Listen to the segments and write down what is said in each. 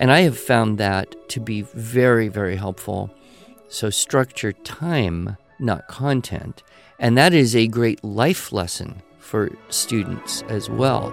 And I have found that to be very, very helpful. So structure time, not content. And that is a great life lesson for students as well.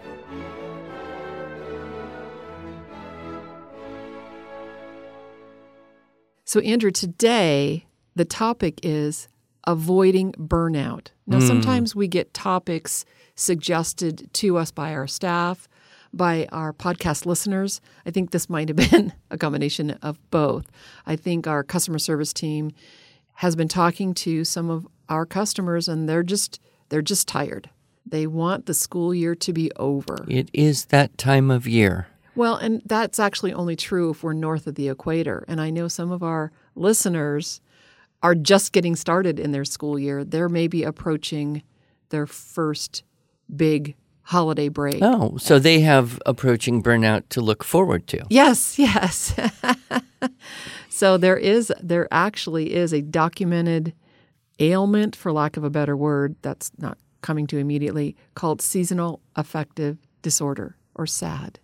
So, Andrew, today the topic is avoiding burnout. Now, Mm. sometimes we get topics suggested to us by our staff, by our podcast listeners. I think this might have been a combination of both. I think our customer service team has been talking to some of our customers and they're just they're just tired. They want the school year to be over. It is that time of year. Well, and that's actually only true if we're north of the equator. And I know some of our listeners are just getting started in their school year. They're maybe approaching their first big holiday break. Oh, so they have approaching burnout to look forward to. Yes, yes. so there is there actually is a documented ailment for lack of a better word that's not coming to immediately called seasonal affective disorder or SAD.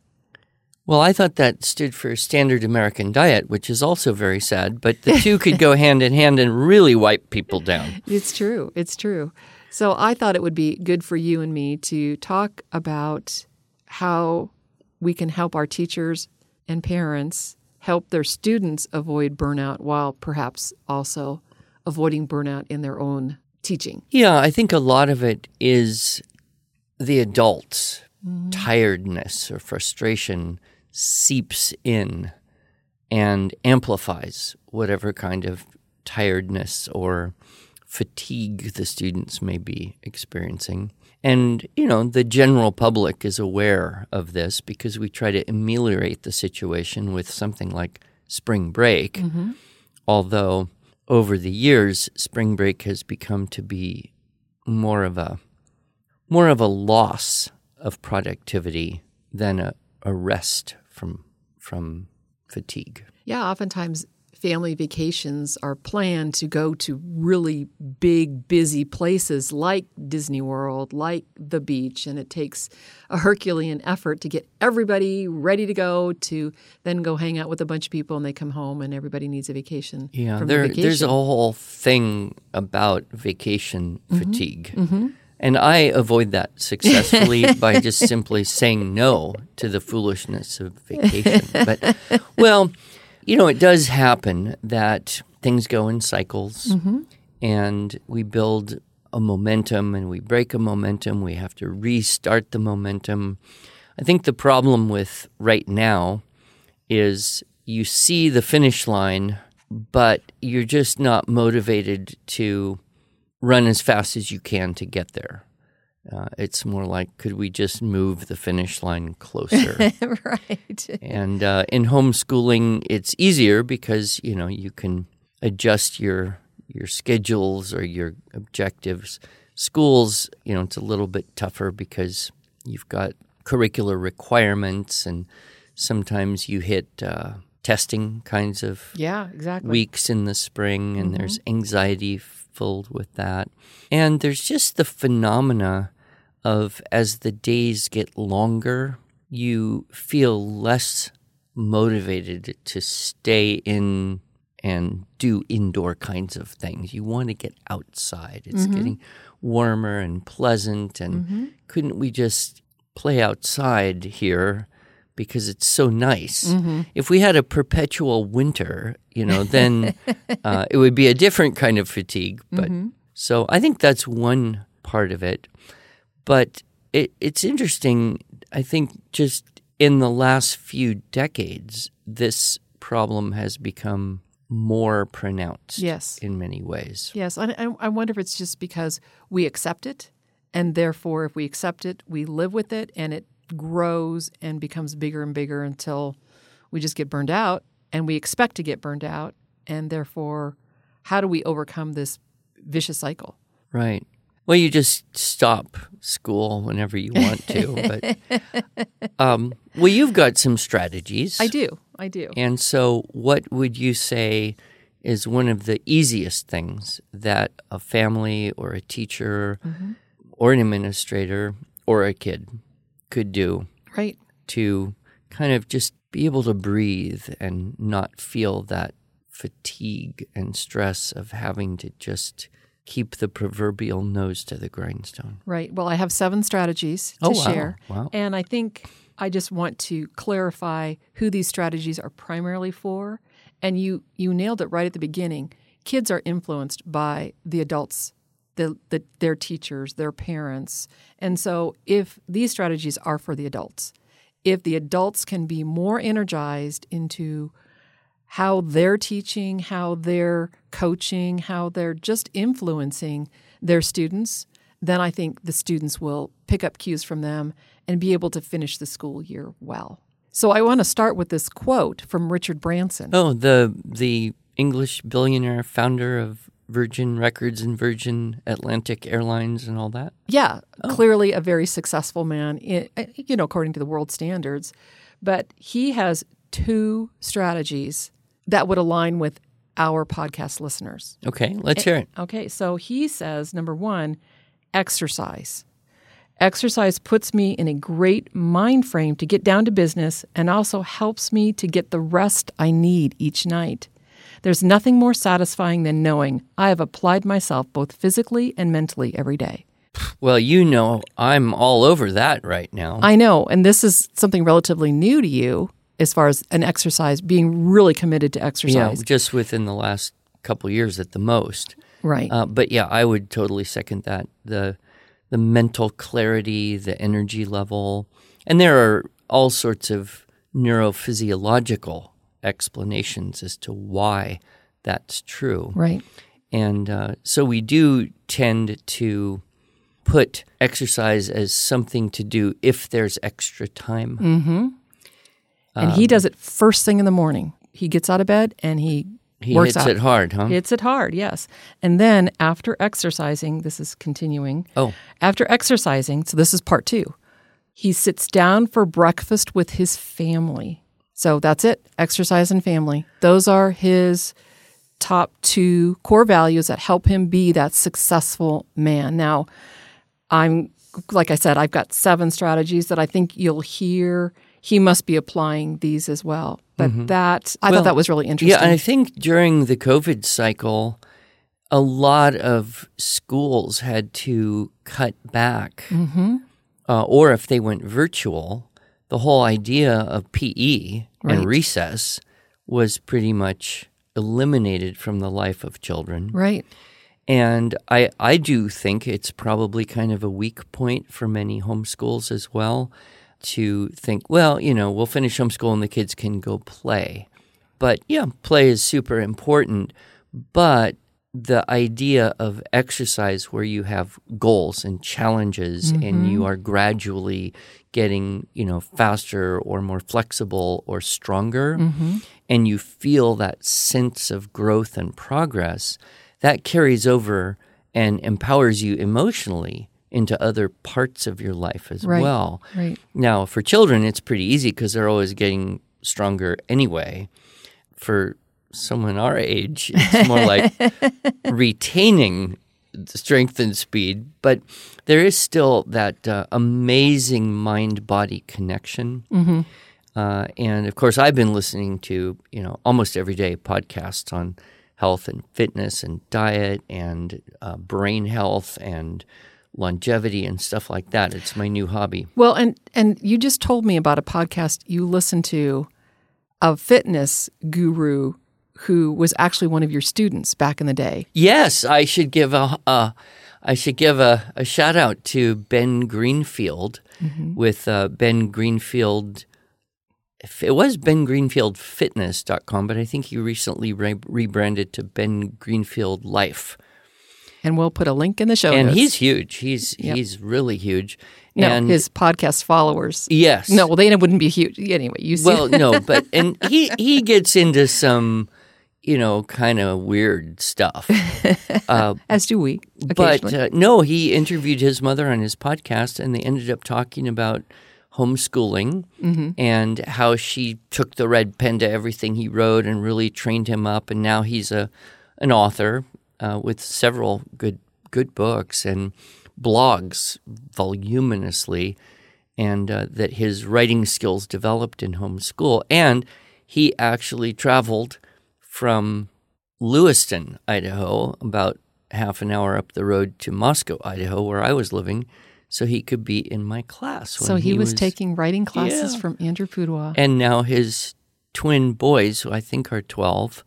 Well, I thought that stood for standard American diet, which is also very sad, but the two could go hand in hand and really wipe people down. It's true. It's true. So I thought it would be good for you and me to talk about how we can help our teachers and parents help their students avoid burnout while perhaps also avoiding burnout in their own teaching. Yeah, I think a lot of it is the adults' mm-hmm. tiredness or frustration seeps in and amplifies whatever kind of tiredness or fatigue the students may be experiencing. And, you know, the general public is aware of this because we try to ameliorate the situation with something like spring break. Mm-hmm. Although over the years, spring break has become to be more of a more of a loss of productivity than a, a rest from from fatigue. Yeah, oftentimes family vacations are planned to go to really big, busy places like Disney World, like the beach, and it takes a Herculean effort to get everybody ready to go to then go hang out with a bunch of people and they come home and everybody needs a vacation. Yeah, from there, the vacation. there's a whole thing about vacation mm-hmm. fatigue. Mm-hmm. And I avoid that successfully by just simply saying no to the foolishness of vacation. But, well, you know, it does happen that things go in cycles mm-hmm. and we build a momentum and we break a momentum. We have to restart the momentum. I think the problem with right now is you see the finish line, but you're just not motivated to run as fast as you can to get there. Uh, it's more like, could we just move the finish line closer? right. and uh, in homeschooling, it's easier because you know you can adjust your your schedules or your objectives. Schools, you know, it's a little bit tougher because you've got curricular requirements, and sometimes you hit uh, testing kinds of Yeah, exactly. weeks in the spring, and there's anxiety filled with that. And there's just the phenomena of as the days get longer, you feel less motivated to stay in and do indoor kinds of things. You want to get outside. It's mm-hmm. getting warmer and pleasant. And mm-hmm. couldn't we just play outside here because it's so nice? If we had a perpetual winter, you know, then uh, it would be a different kind of fatigue. But so I think that's one part of it. But it, it's interesting. I think just in the last few decades, this problem has become more pronounced Yes. in many ways. Yes, and I, I wonder if it's just because we accept it, and therefore, if we accept it, we live with it, and it grows and becomes bigger and bigger until we just get burned out, and we expect to get burned out, and therefore, how do we overcome this vicious cycle? Right. Well, you just stop school whenever you want to. but um, well, you've got some strategies. I do, I do. And so, what would you say is one of the easiest things that a family or a teacher Mm-hmm. or an administrator or a kid could do Right. to kind of just be able to breathe and not feel that fatigue and stress of having to just keep the proverbial nose to the grindstone? Right. Well, I have seven strategies to Oh, wow. share. Wow. And I think I just want to clarify who these strategies are primarily for. And you you nailed it right at the beginning. Kids are influenced by the adults, the, the their teachers, their parents. And so if these strategies are for the adults, if the adults can be more energized into how they're teaching, how they're coaching, how they're just influencing their students, then I think the students will pick up cues from them and be able to finish the school year well. So I want to start with this quote from Richard Branson. Oh, the the English billionaire founder of Virgin Records and Virgin Atlantic Airlines and all that. Yeah, oh. clearly a very successful man, you know, according to the world standards. But he has two strategies that would align with our podcast listeners. Okay, let's hear it. Okay, so he says number one, exercise. Exercise puts me in a great mind frame to get down to business and also helps me to get the rest I need each night. There's nothing more satisfying than knowing I have applied myself both physically and mentally every day. Well, you know, I'm all over that right now. I know, and this is something relatively new to you as far as an exercise, being really committed to exercise. yeah, just within the last couple years at the most. Right. Uh, but yeah, I would totally second that. The the mental clarity, the energy level, and there are all sorts of neurophysiological explanations as to why that's true. right. And uh, so we do tend to put exercise as something to do if there's extra time. Mm. And he does it first thing in the morning. He gets out of bed and he, He works hits out. it hard, huh? Hits it hard, yes. And then after exercising, this is continuing. oh, After exercising, so this is part two, he sits down for breakfast with his family. So that's it exercise and family. Those are his top two core values that help him be that successful man. Now, I'm, like I said, I've got seven strategies that I think you'll hear. He must be applying these as well. But that, I Well, thought that was really interesting. Yeah, and I think during the COVID cycle, a lot of schools had to cut back, Mm-hmm. uh, or if they went virtual, the whole idea of PE Right. and recess was pretty much eliminated from the life of children. right. And I, I do think it's probably kind of a weak point for many homeschools as well to think, well, you know, we'll finish homeschool and the kids can go play. But yeah, play is super important. But the idea of exercise where you have goals and challenges and you mm-hmm. are gradually getting, you know, faster or more flexible or stronger mm-hmm. and you feel that sense of growth and progress, that carries over and empowers you emotionally into other parts of your life as Right. well. Right. Now, for children, it's pretty easy because they're always getting stronger anyway. For someone our age, it's more like retaining strength and speed, but there is still that uh, amazing mind body connection. Uh, and of course, I've been listening to you know almost every day podcasts on health and fitness and diet and uh, brain health and longevity and stuff like that. It's my new hobby. Well, and and you just told me about a podcast you listen to of fitness guru who was actually one of your students back in the day. Yes, I should give a uh, should give a, a shout out to Ben Greenfield with uh, Ben Greenfield it was Ben Greenfield Fitness.com, but I think he recently re- rebranded to Ben Greenfield Life. And we'll put a link in the show And notes. he's huge. He's Yep. he's really huge. no, and his podcast followers. yes. No, well, they wouldn't be huge. Anyway, you see. Well, no, but and he he gets into some, you know, kind of weird stuff. Uh, as do we. but uh, no, he interviewed his mother on his podcast, and they ended up talking about homeschooling Mm-hmm. and how she took the red pen to everything he wrote and really trained him up, and now he's a an author uh, with several good good books and blogs voluminously, and uh, that his writing skills developed in homeschool, and he actually traveled from Lewiston, Idaho, about half an hour up the road to Moscow, Idaho, where I was living, so he could be in my class. When so he, was, taking writing classes Yeah. from Andrew Pudewa. and now his twin boys, who I think are twelve,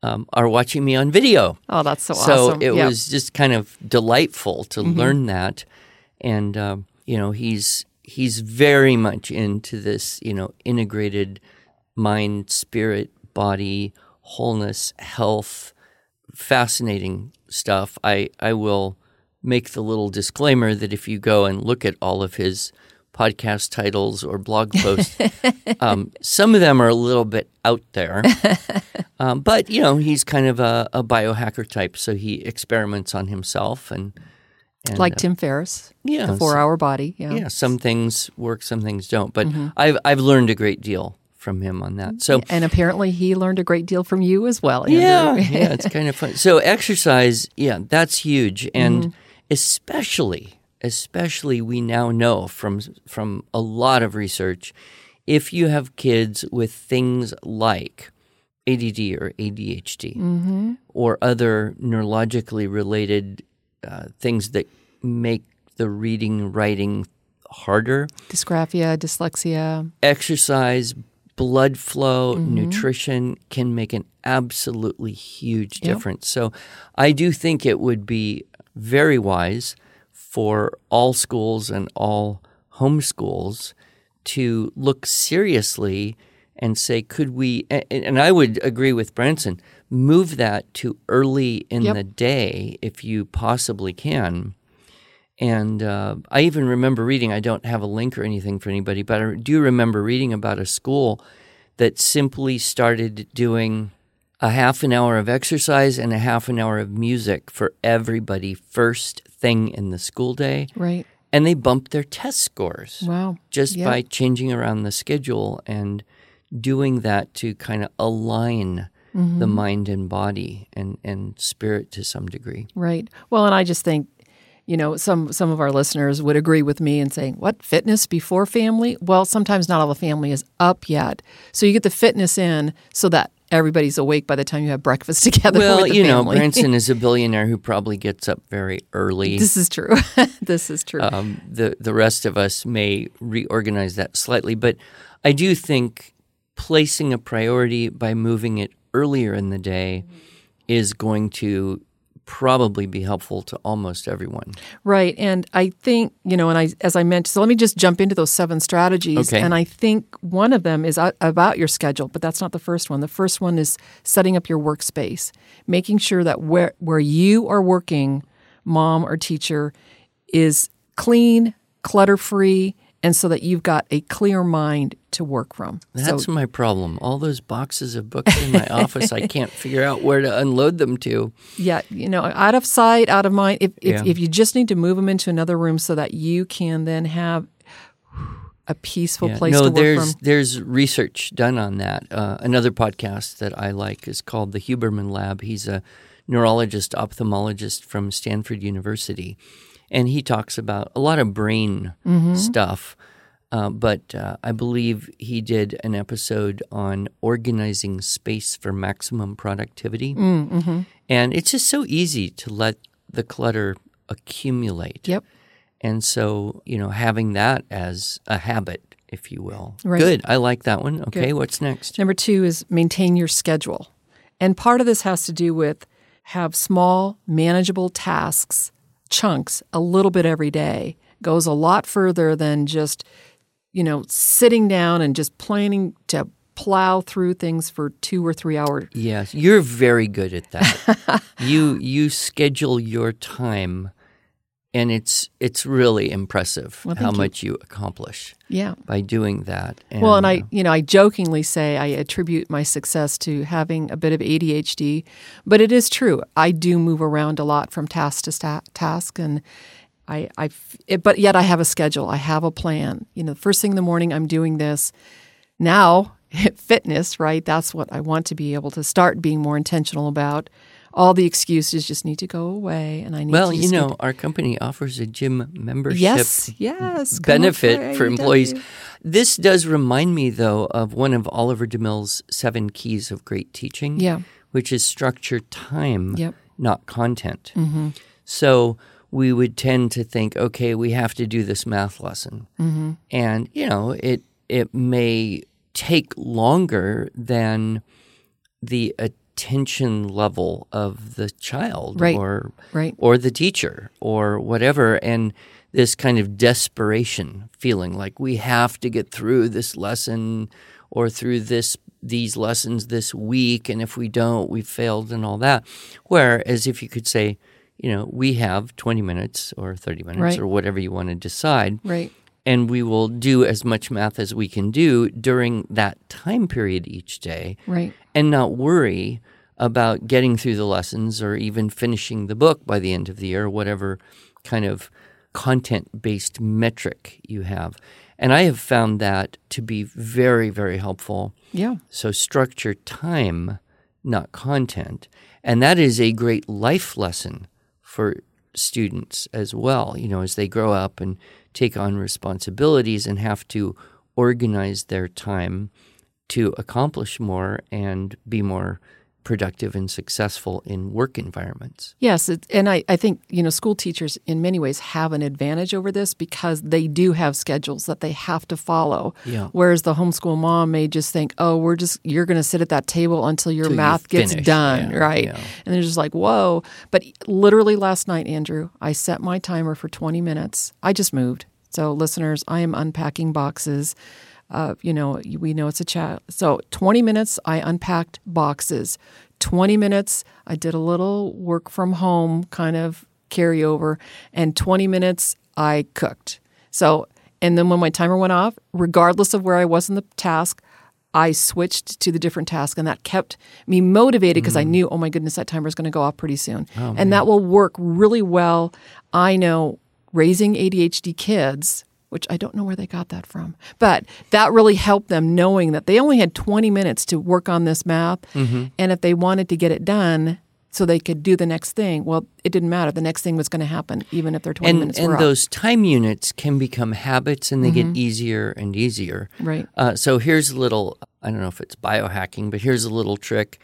um, are watching me on video. oh, that's so, So awesome. So it Yeah. was just kind of delightful to Mm-hmm. learn that, and um, you know he's he's very much into this you know integrated mind, spirit, body, wholeness, health, fascinating stuff. I I will make the little disclaimer that if you go and look at all of his podcast titles or blog posts, um, some of them are a little bit out there. Um, but you know, he's kind of a, a biohacker type, so he experiments on himself and, and like uh, Tim Ferriss, yeah, the four hour body. Yeah. yeah, some things work, some things don't. But Mm-hmm. I've I've learned a great deal from him on that. So And apparently he learned a great deal from you as well, Andrew. yeah, yeah, it's kind of fun. So exercise, yeah, that's huge, and Mm-hmm. especially, especially we now know from from a lot of research, if you have kids with things like ADD or ADHD Mm-hmm. or other neurologically related uh, things that make the reading writing harder, Dysgraphia, dyslexia. exercise, blood flow, Mm-hmm. nutrition can make an absolutely huge Yep. difference. So I do think it would be very wise for all schools and all homeschools to look seriously and say, could we, and I would agree with Branson, move that to early in Yep. the day if you possibly can. And uh, I even remember reading, I don't have a link or anything for anybody, but I do remember reading about a school that simply started doing a half an hour of exercise and a half an hour of music for everybody first thing in the school day. Right. And they bumped their test scores Wow. just Yeah. by changing around the schedule and doing that to kind of align Mm-hmm. the mind and body and, and spirit to some degree. Right. Well, and I just think, you know, some some of our listeners would agree with me in saying, "What fitness before family?" Well, sometimes not all the family is up yet, so you get the fitness in so that everybody's awake by the time you have breakfast together. Well, with the you know, family. Branson is a billionaire who probably gets up very early. this is true. this is true. Um, the the rest of us may reorganize that slightly, but I do think placing a priority by moving it earlier in the day is going to probably be helpful to almost everyone. Right. And I think, you know, and I, as I mentioned, so let me just jump into those seven strategies. Okay. And I think one of them is about your schedule, but that's not the first one. The first one is setting up your workspace, making sure that where, where you are working, mom or teacher, is clean, clutter free, and so that you've got a clear mind to work from. That's so, my problem. All those boxes of books in my office, I can't figure out where to unload them to. yeah, you know, out of sight, out of mind. If, if, Yeah. if you just need to move them into another room so that you can then have a peaceful Yeah. place no, to work there's from. there's research done on that. Uh, another podcast that I like is called the Huberman Lab. He's a neurologist, ophthalmologist from Stanford University, and he talks about a lot of brain Mm-hmm. stuff. Uh, but uh, I believe he did an episode on organizing space for maximum productivity, Mm, mm-hmm. and it's just so easy to let the clutter accumulate. Yep. And so, you know, having that as a habit, if you will. Right. Good. I like that one. Okay, Good. what's next? Number two is maintain your schedule. And part of this has to do with have small, manageable tasks, chunks, a little bit every day. Goes a lot further than just you know, sitting down and just planning to plow through things for two or three hours. Yes, you're very good at that. you you schedule your time and it's it's really impressive Well, how you. much you accomplish Yeah. by doing that. Well, and uh, I, you know, I jokingly say I attribute my success to having a bit of ADHD, but it is true. I do move around a lot from task to sta- task, and I, I, it, but yet I have a schedule. I have a plan. You know, first thing in the morning, I'm doing this. Now, fitness, right? That's what I want to be able to start being more intentional about. All the excuses just need to go away, and I need to well, you know, get- our company offers a gym membership yes, yes, benefit for employees. This does remind me, though, of one of Oliver DeMille's seven keys of great teaching, Yeah. which is structure time, Yep. not content. Mm-hmm. So we would tend to think, okay, we have to do this math lesson, mm-hmm. and you know, it it may take longer than the attention level of the child Right. or Right. or the teacher or whatever and this kind of desperation feeling like we have to get through this lesson or through this these lessons this week and if we don't we've failed and all that whereas if you could say you know we have 20 minutes or 30 minutes Right. or whatever you want to decide Right. And we will do as much math as we can do during that time period each day Right. and not worry about getting through the lessons or even finishing the book by the end of the year, whatever kind of content based metric you have. And I have found that to be very, very helpful. Yeah. So, structure time, not content. And that is a great life lesson for students as well, you know, as they grow up and take on responsibilities and have to organize their time to accomplish more and be more productive and successful in work environments. Yes, it, and I, I think you know school teachers in many ways have an advantage over this because they do have schedules that they have to follow. Yeah. Whereas the homeschool mom may just think, "Oh, we're just you're going to sit at that table until your math gets done, yeah, right?" yeah. And they're just like, "Whoa!" But literally last night, Andrew, I set my timer for 20 minutes. I just moved. So listeners, I am unpacking boxes. Uh, you know, we know it's a chat. So 20 minutes, I unpacked boxes. 20 minutes, I did a little work from home kind of carryover. And 20 minutes, I cooked. So, and then when my timer went off, regardless of where I was in the task, I switched to the different task, and that kept me motivated because I knew, oh my goodness, that timer is going to go off pretty soon. and that will work really well. I know raising ADHD kids, which I don't know where they got that from, but that really helped them knowing that they only had 20 minutes to work on this math. And if they wanted to get it done so they could do the next thing, well, it didn't matter. The next thing was going to happen, even if their 20 And minutes and those time units can become habits and they get easier and easier. Right. Uh, so here's a little I don't know if it's biohacking, but here's a little trick.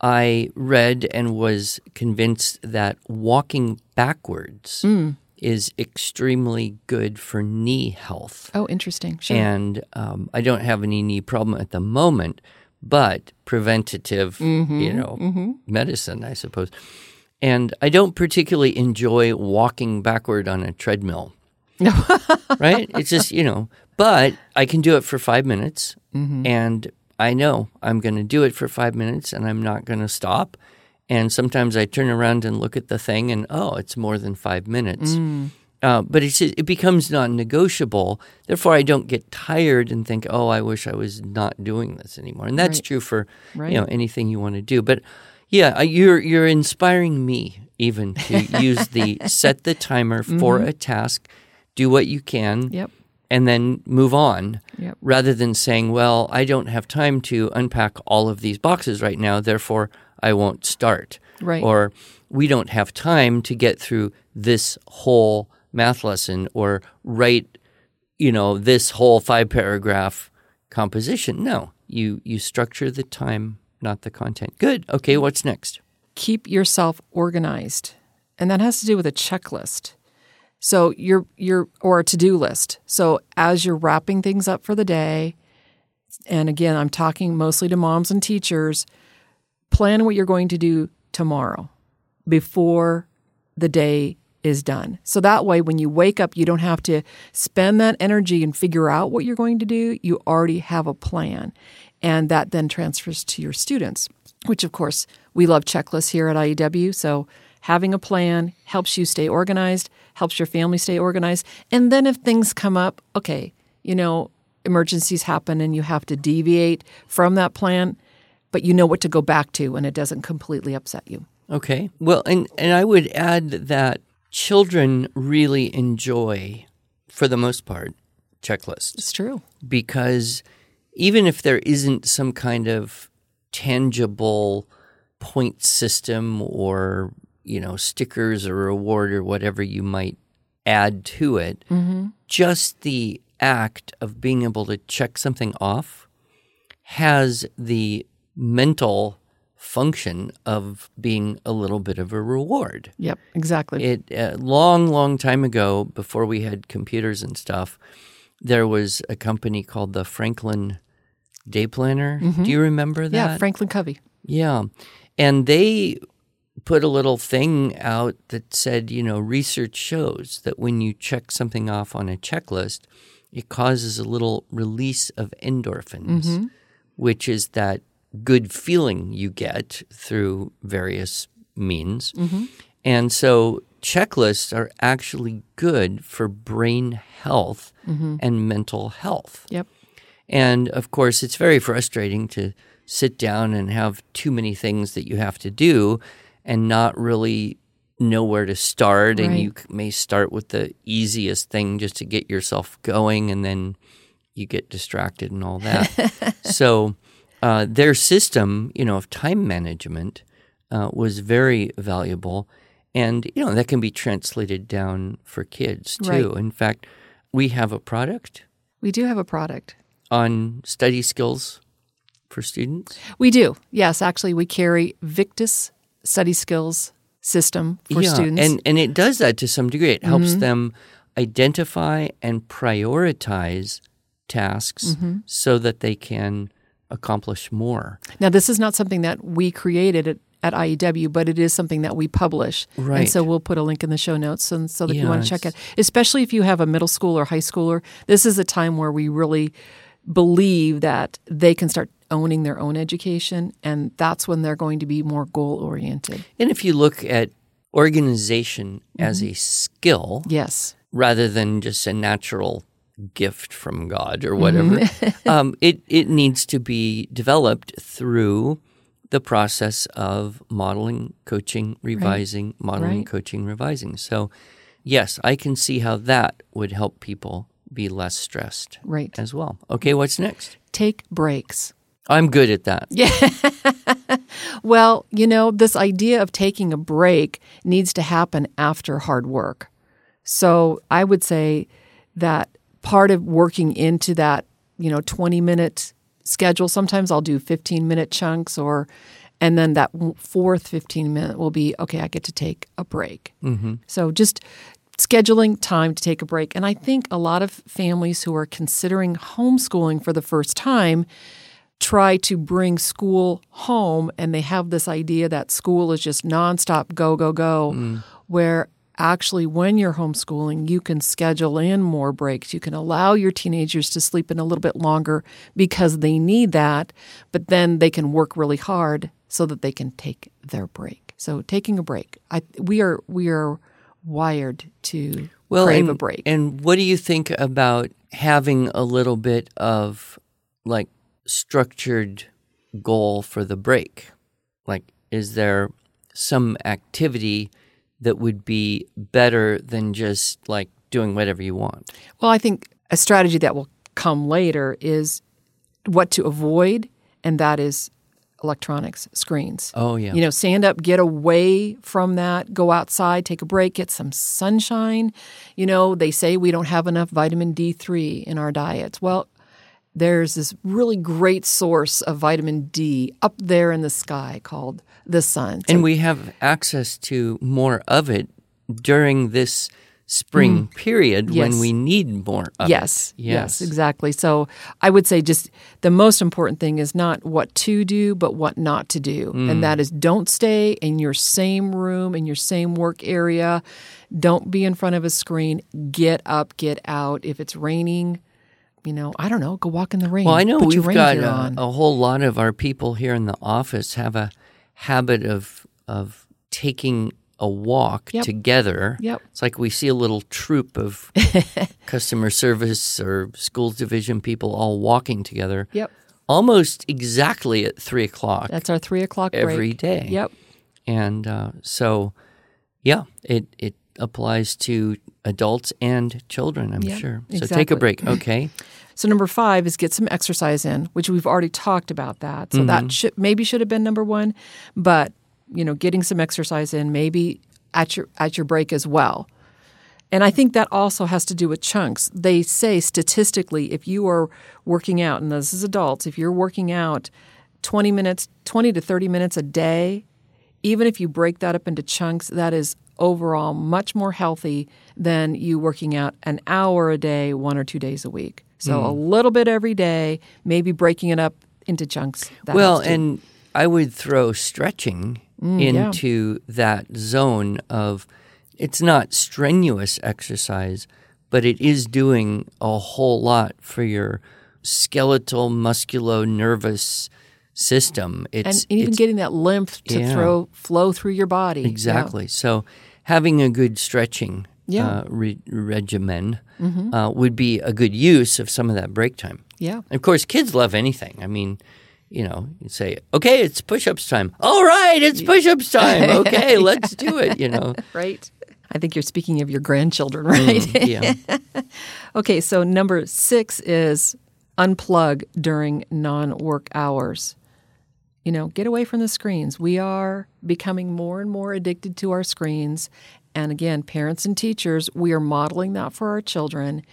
I read and was convinced that walking backwards Mm. Is extremely good for knee health. Oh, interesting. Sure. And um, I don't have any knee problem at the moment, but preventative, Mm-hmm, you know, medicine, I suppose. And I don't particularly enjoy walking backward on a treadmill. right? It's just, you know, but I can do it for five minutes Mm-hmm. and I know I'm going to do it for five minutes and I'm not going to stop. And sometimes I turn around and look at the thing and, oh, it's more than five minutes. Mm. Uh, but it's it becomes non negotiable. Therefore, I don't get tired and think, oh, I wish I was not doing this anymore. And that's Right. true for Right. you know anything you want to do. But yeah, you're you're inspiring me even to use the set the timer for a task, do what you can, Mm-hmm. Yep. and then move on. Yep. Rather than saying, well, I don't have time to unpack all of these boxes right now, therefore I won't start. Right. Or we don't have time to get through this whole math lesson or write, you know, this whole five paragraph composition. No, you you structure the time, not the content. Good. Okay, what's next? keep yourself organized. And that has to do with a checklist. So your your or a to-do list. So as you're wrapping things up for the day, and again, I'm talking mostly to moms and teachers, plan what you're going to do tomorrow before the day is done. So that way, when you wake up, you don't have to spend that energy and figure out what you're going to do. You already have a plan. And that then transfers to your students, which, of course, we love checklists here at IEW. So having a plan helps you stay organized, helps your family stay organized. And then if things come up, okay, you know, emergencies happen and you have to deviate from that plan, but you know what to go back to and it doesn't completely upset you. Okay. Well, and, and I would add that children really enjoy, for the most part, checklists. It's true. Because even if there isn't some kind of tangible point system or, you know, stickers or reward or whatever you might add to it, Mm-hmm. just the act of being able to check something off has the mental function of being a little bit of a reward. Yep, exactly. It a long, long time ago, before we had computers and stuff, there was a company called the Franklin Day Planner. Mm-hmm. Do you remember that? yeah, Franklin Covey. Yeah. And they put a little thing out that said, you know, research shows that when you check something off on a checklist, it causes a little release of endorphins, mm-hmm. which is that good feeling you get through various means. Mm-hmm. And so checklists are actually good for brain health mm-hmm. and mental health. Yep. And of course, it's very frustrating to sit down and have too many things that you have to do and not really know where to start. And you may start with the easiest thing just to get yourself going, and then you get distracted and all that. so, uh, their system, you know, of time management uh, was very valuable. And, you know, that can be translated down for kids too. Right. In fact, we have a product We do have a product. on study skills for students? We do. Yes, actually, we carry Victus study skills system for students. And and it does that to some degree. It helps them identify and prioritize tasks so that they can accomplish more. now, this is not something that we created at, at IEW, but it is something that we publish. Right. And so we'll put a link in the show notes, and so that you want to check it, especially if you have a middle school or high schooler. This is a time where we really believe that they can start owning their own education, and that's when they're going to be more goal oriented. And if you look at organization as mm-hmm. a skill Yes. rather than just a natural gift from God or whatever, um, it, it needs to be developed through the process of modeling, coaching, revising, modeling, Right. coaching, revising. So, yes, I can see how that would help people be less stressed Right. as well. Okay, what's next? Take breaks. I'm good at that. Yeah. well, you know, this idea of taking a break needs to happen after hard work. So I would say that part of working into that, you know, 20 minute schedule, sometimes I'll do 15 minute chunks or, and then that fourth 15 minute will be, okay, I get to take a break. Mm-hmm. So just scheduling time to take a break. And I think a lot of families who are considering homeschooling for the first time try to bring school home and they have this idea that school is just nonstop go, go, go, where actually when you're homeschooling, you can schedule in more breaks. You can allow your teenagers to sleep in a little bit longer because they need that, but then they can work really hard so that they can take their break. So taking a break. I, we are we are wired to crave and, a break. And what do you think about having a little bit of like structured goal for the break? Like, is there some activity that would be better than just like doing whatever you want? Well, I think a strategy that will come later is what to avoid, and that is electronics, screens. Oh, yeah. You know, stand up, get away from that, go outside, take a break, get some sunshine. You know, they say we don't have enough vitamin D3 in our diets. Well, there's this really great source of vitamin D up there in the sky called the sun. So- and we have access to more of it during this spring period Mm. Yes. when we need more of Yes, it. Yes, yes, exactly. So I would say just the most important thing is not what to do, but what not to do. Mm. And that is don't stay in your same room, in your same work area. Don't be in front of a screen. Get up, get out. If it's raining, you know, I don't know, go walk in the rain. Well, I know Put we've got a, a whole lot of our people here in the office have a habit of of taking a walk Yep. together. Yep. It's like we see a little troop of customer service or schools division people all walking together. Yep. Almost exactly at three o'clock That's our three o'clock break. every day. Yep. And uh, so, yeah, it it applies to adults and children. I'm Yeah, sure. So take a break. Okay. So number five is get some exercise in, which we've already talked about that. So Mm-hmm. that should maybe should have been number one, but you know, getting some exercise in maybe at your at your break as well. And I think that also has to do with chunks. They say statistically, if you are working out, and this is adults, if you're working out 20 minutes, 20 to 30 minutes a day, even if you break that up into chunks, that is overall much more healthy than you working out an hour a day, one or two days a week. So a little bit every day, maybe breaking it up into chunks. That well, and I would throw stretching Mm, yeah. into that zone of it's not strenuous exercise, but it is doing a whole lot for your skeletal, musculo nervous system. It's and even it's- getting that lymph to Yeah. throw flow through your body. Yeah. Exactly. So having a good stretching Yeah. Mm-hmm. uh, re- regimen uh, would be a good use of some of that break time. Yeah. Of course, kids love anything. I mean, you know, you say, okay, it's push ups time. All right, it's push ups time. Okay, let's do it, you know. Right. I think you're speaking of your grandchildren, right? Yeah. Okay, so number six is unplug during non work hours. You know, get away from the screens. We are becoming more and more addicted to our screens. And again, parents and teachers, we are modeling that for our children,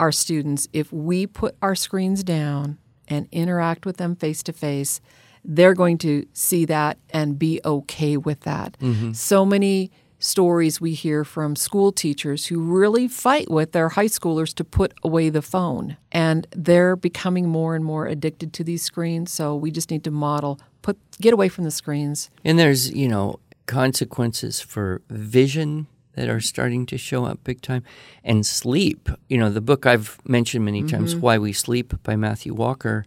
our students. If we put our screens down and interact with them face to face, they're going to see that and be okay with that. Mm-hmm. So many stories we hear from school teachers who really fight with their high schoolers to put away the phone. And they're becoming more and more addicted to these screens so we just need to model put get away from the screens. And there's, you know, consequences for vision that are starting to show up big time and sleep. You know, the book I've mentioned many times, mm-hmm. Why We Sleep by Matthew Walker,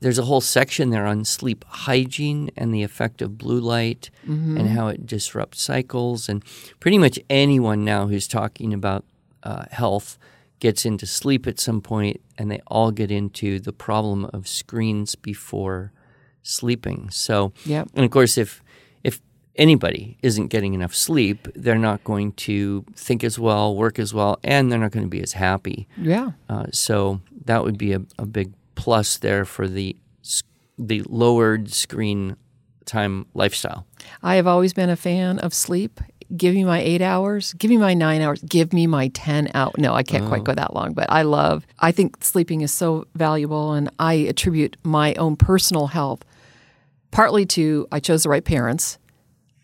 there's a whole section there on sleep hygiene and the effect of blue light and how it disrupts cycles. And pretty much anyone now who's talking about uh, health gets into sleep at some point and they all get into the problem of screens before sleeping. So, Yep. and of course, if if anybody isn't getting enough sleep, they're not going to think as well, work as well, and they're not going to be as happy. yeah Uh, so that would be a, a big plus there for the the lowered screen time lifestyle. I have always been a fan of sleep. Give me my eight hours. Give me my nine hours. Give me my 10 out. No, I can't quite oh. go that long, but I love, I think sleeping is so valuable. And I attribute my own personal health partly to I chose the right parents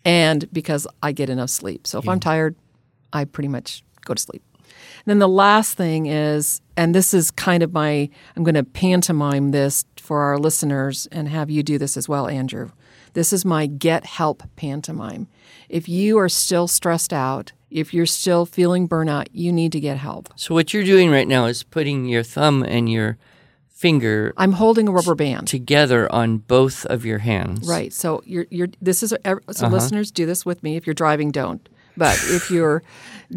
and because I get enough sleep. So if I'm tired, I pretty much go to sleep. Then the last thing is, and this is kind of my, I'm going to pantomime this for our listeners and have you do this as well, Andrew. This is my get help pantomime. If you are still stressed out, if you're still feeling burnout, you need to get help. So what you're doing right now is putting your thumb and your finger I'm holding a rubber band. together on both of your hands. Right. So you're you're this is a, so uh-huh. listeners do this with me. If you're driving, don't. But if you're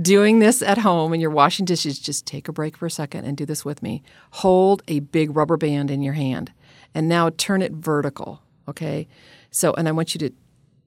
doing this at home and you're washing dishes, just take a break for a second and do this with me. Hold a big rubber band in your hand and now turn it vertical. Okay. So and I want you to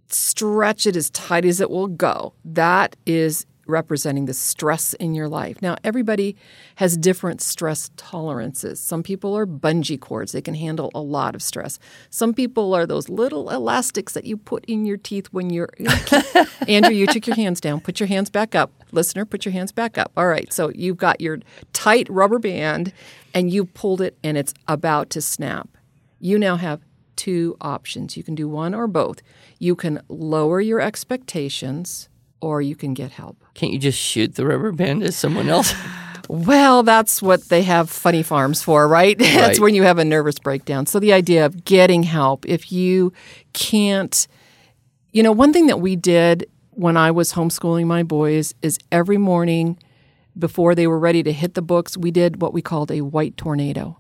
stretch it as tight as it will go. That is representing the stress in your life. Now, everybody has different stress tolerances. Some people are bungee cords, they can handle a lot of stress. Some people are those little elastics that you put in your teeth when you're. Andrew, you took your hands down. Put your hands back up. Listener, put your hands back up. All right. So you've got your tight rubber band and you pulled it and it's about to snap. You now have two options. You can do one or both. You can lower your expectations or you can get help. Can't you just shoot the rubber band at someone else? Well, that's what they have funny farms for, right? that's when you have a nervous breakdown. So the idea of getting help if you can't you know, one thing that we did when I was homeschooling my boys is every morning before they were ready to hit the books, we did what we called a white tornado.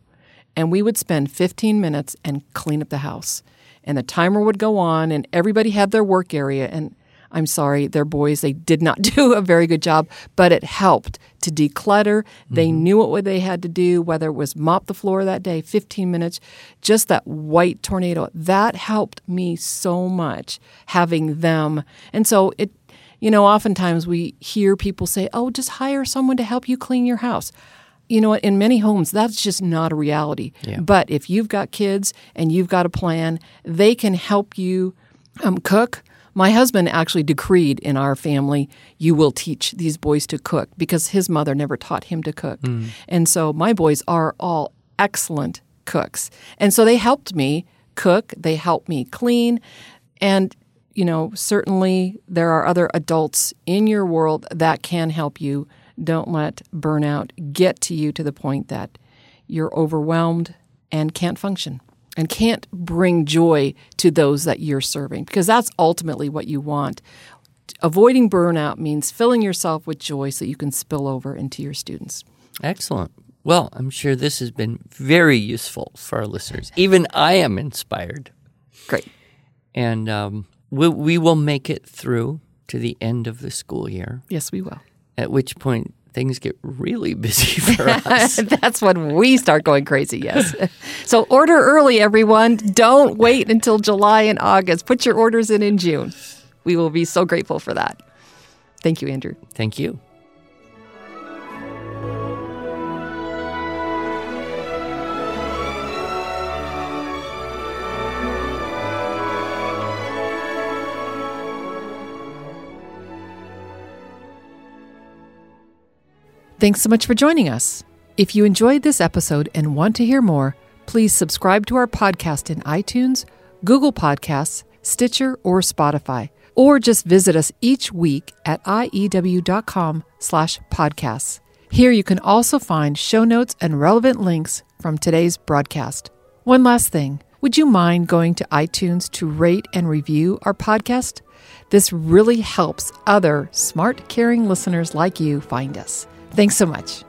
And we would spend 15 minutes and clean up the house. And the timer would go on, and everybody had their work area. And I'm sorry, their boys, they did not do a very good job, but it helped to declutter. They knew what they had to do, whether it was mop the floor that day, 15 minutes, just that white tornado. That helped me so much having them. And so it, you know, oftentimes we hear people say, oh, just hire someone to help you clean your house. You know what? In many homes, that's just not a reality. Yeah. But if you've got kids and you've got a plan, they can help you um, cook. My husband actually decreed in our family, you will teach these boys to cook because his mother never taught him to cook. Hmm. And so my boys are all excellent cooks. And so they helped me cook, they helped me clean. And, you know, certainly there are other adults in your world that can help you. Don't let burnout get to you to the point that you're overwhelmed and can't function and can't bring joy to those that you're serving because that's ultimately what you want. Avoiding burnout means filling yourself with joy so you can spill over into your students. Excellent. Well, I'm sure this has been very useful for our listeners. Even I am inspired. Great. And um, we, we will make it through to the end of the school year, Yes, we will. at which point things get really busy for us. That's when we start going crazy, yes. so order early, everyone. Don't wait until July and August. Put your orders in in June. We will be so grateful for that. Thank you, Andrew. Thank you. Thanks so much for joining us. If you enjoyed this episode and want to hear more, please subscribe to our podcast in iTunes, Google Podcasts, Stitcher, or Spotify, or just visit us each week at iew.com slash podcasts. Here you can also find show notes and relevant links from today's broadcast. One last thing. Would you mind going to iTunes to rate and review our podcast? This really helps other smart, caring listeners like you find us. Thanks so much.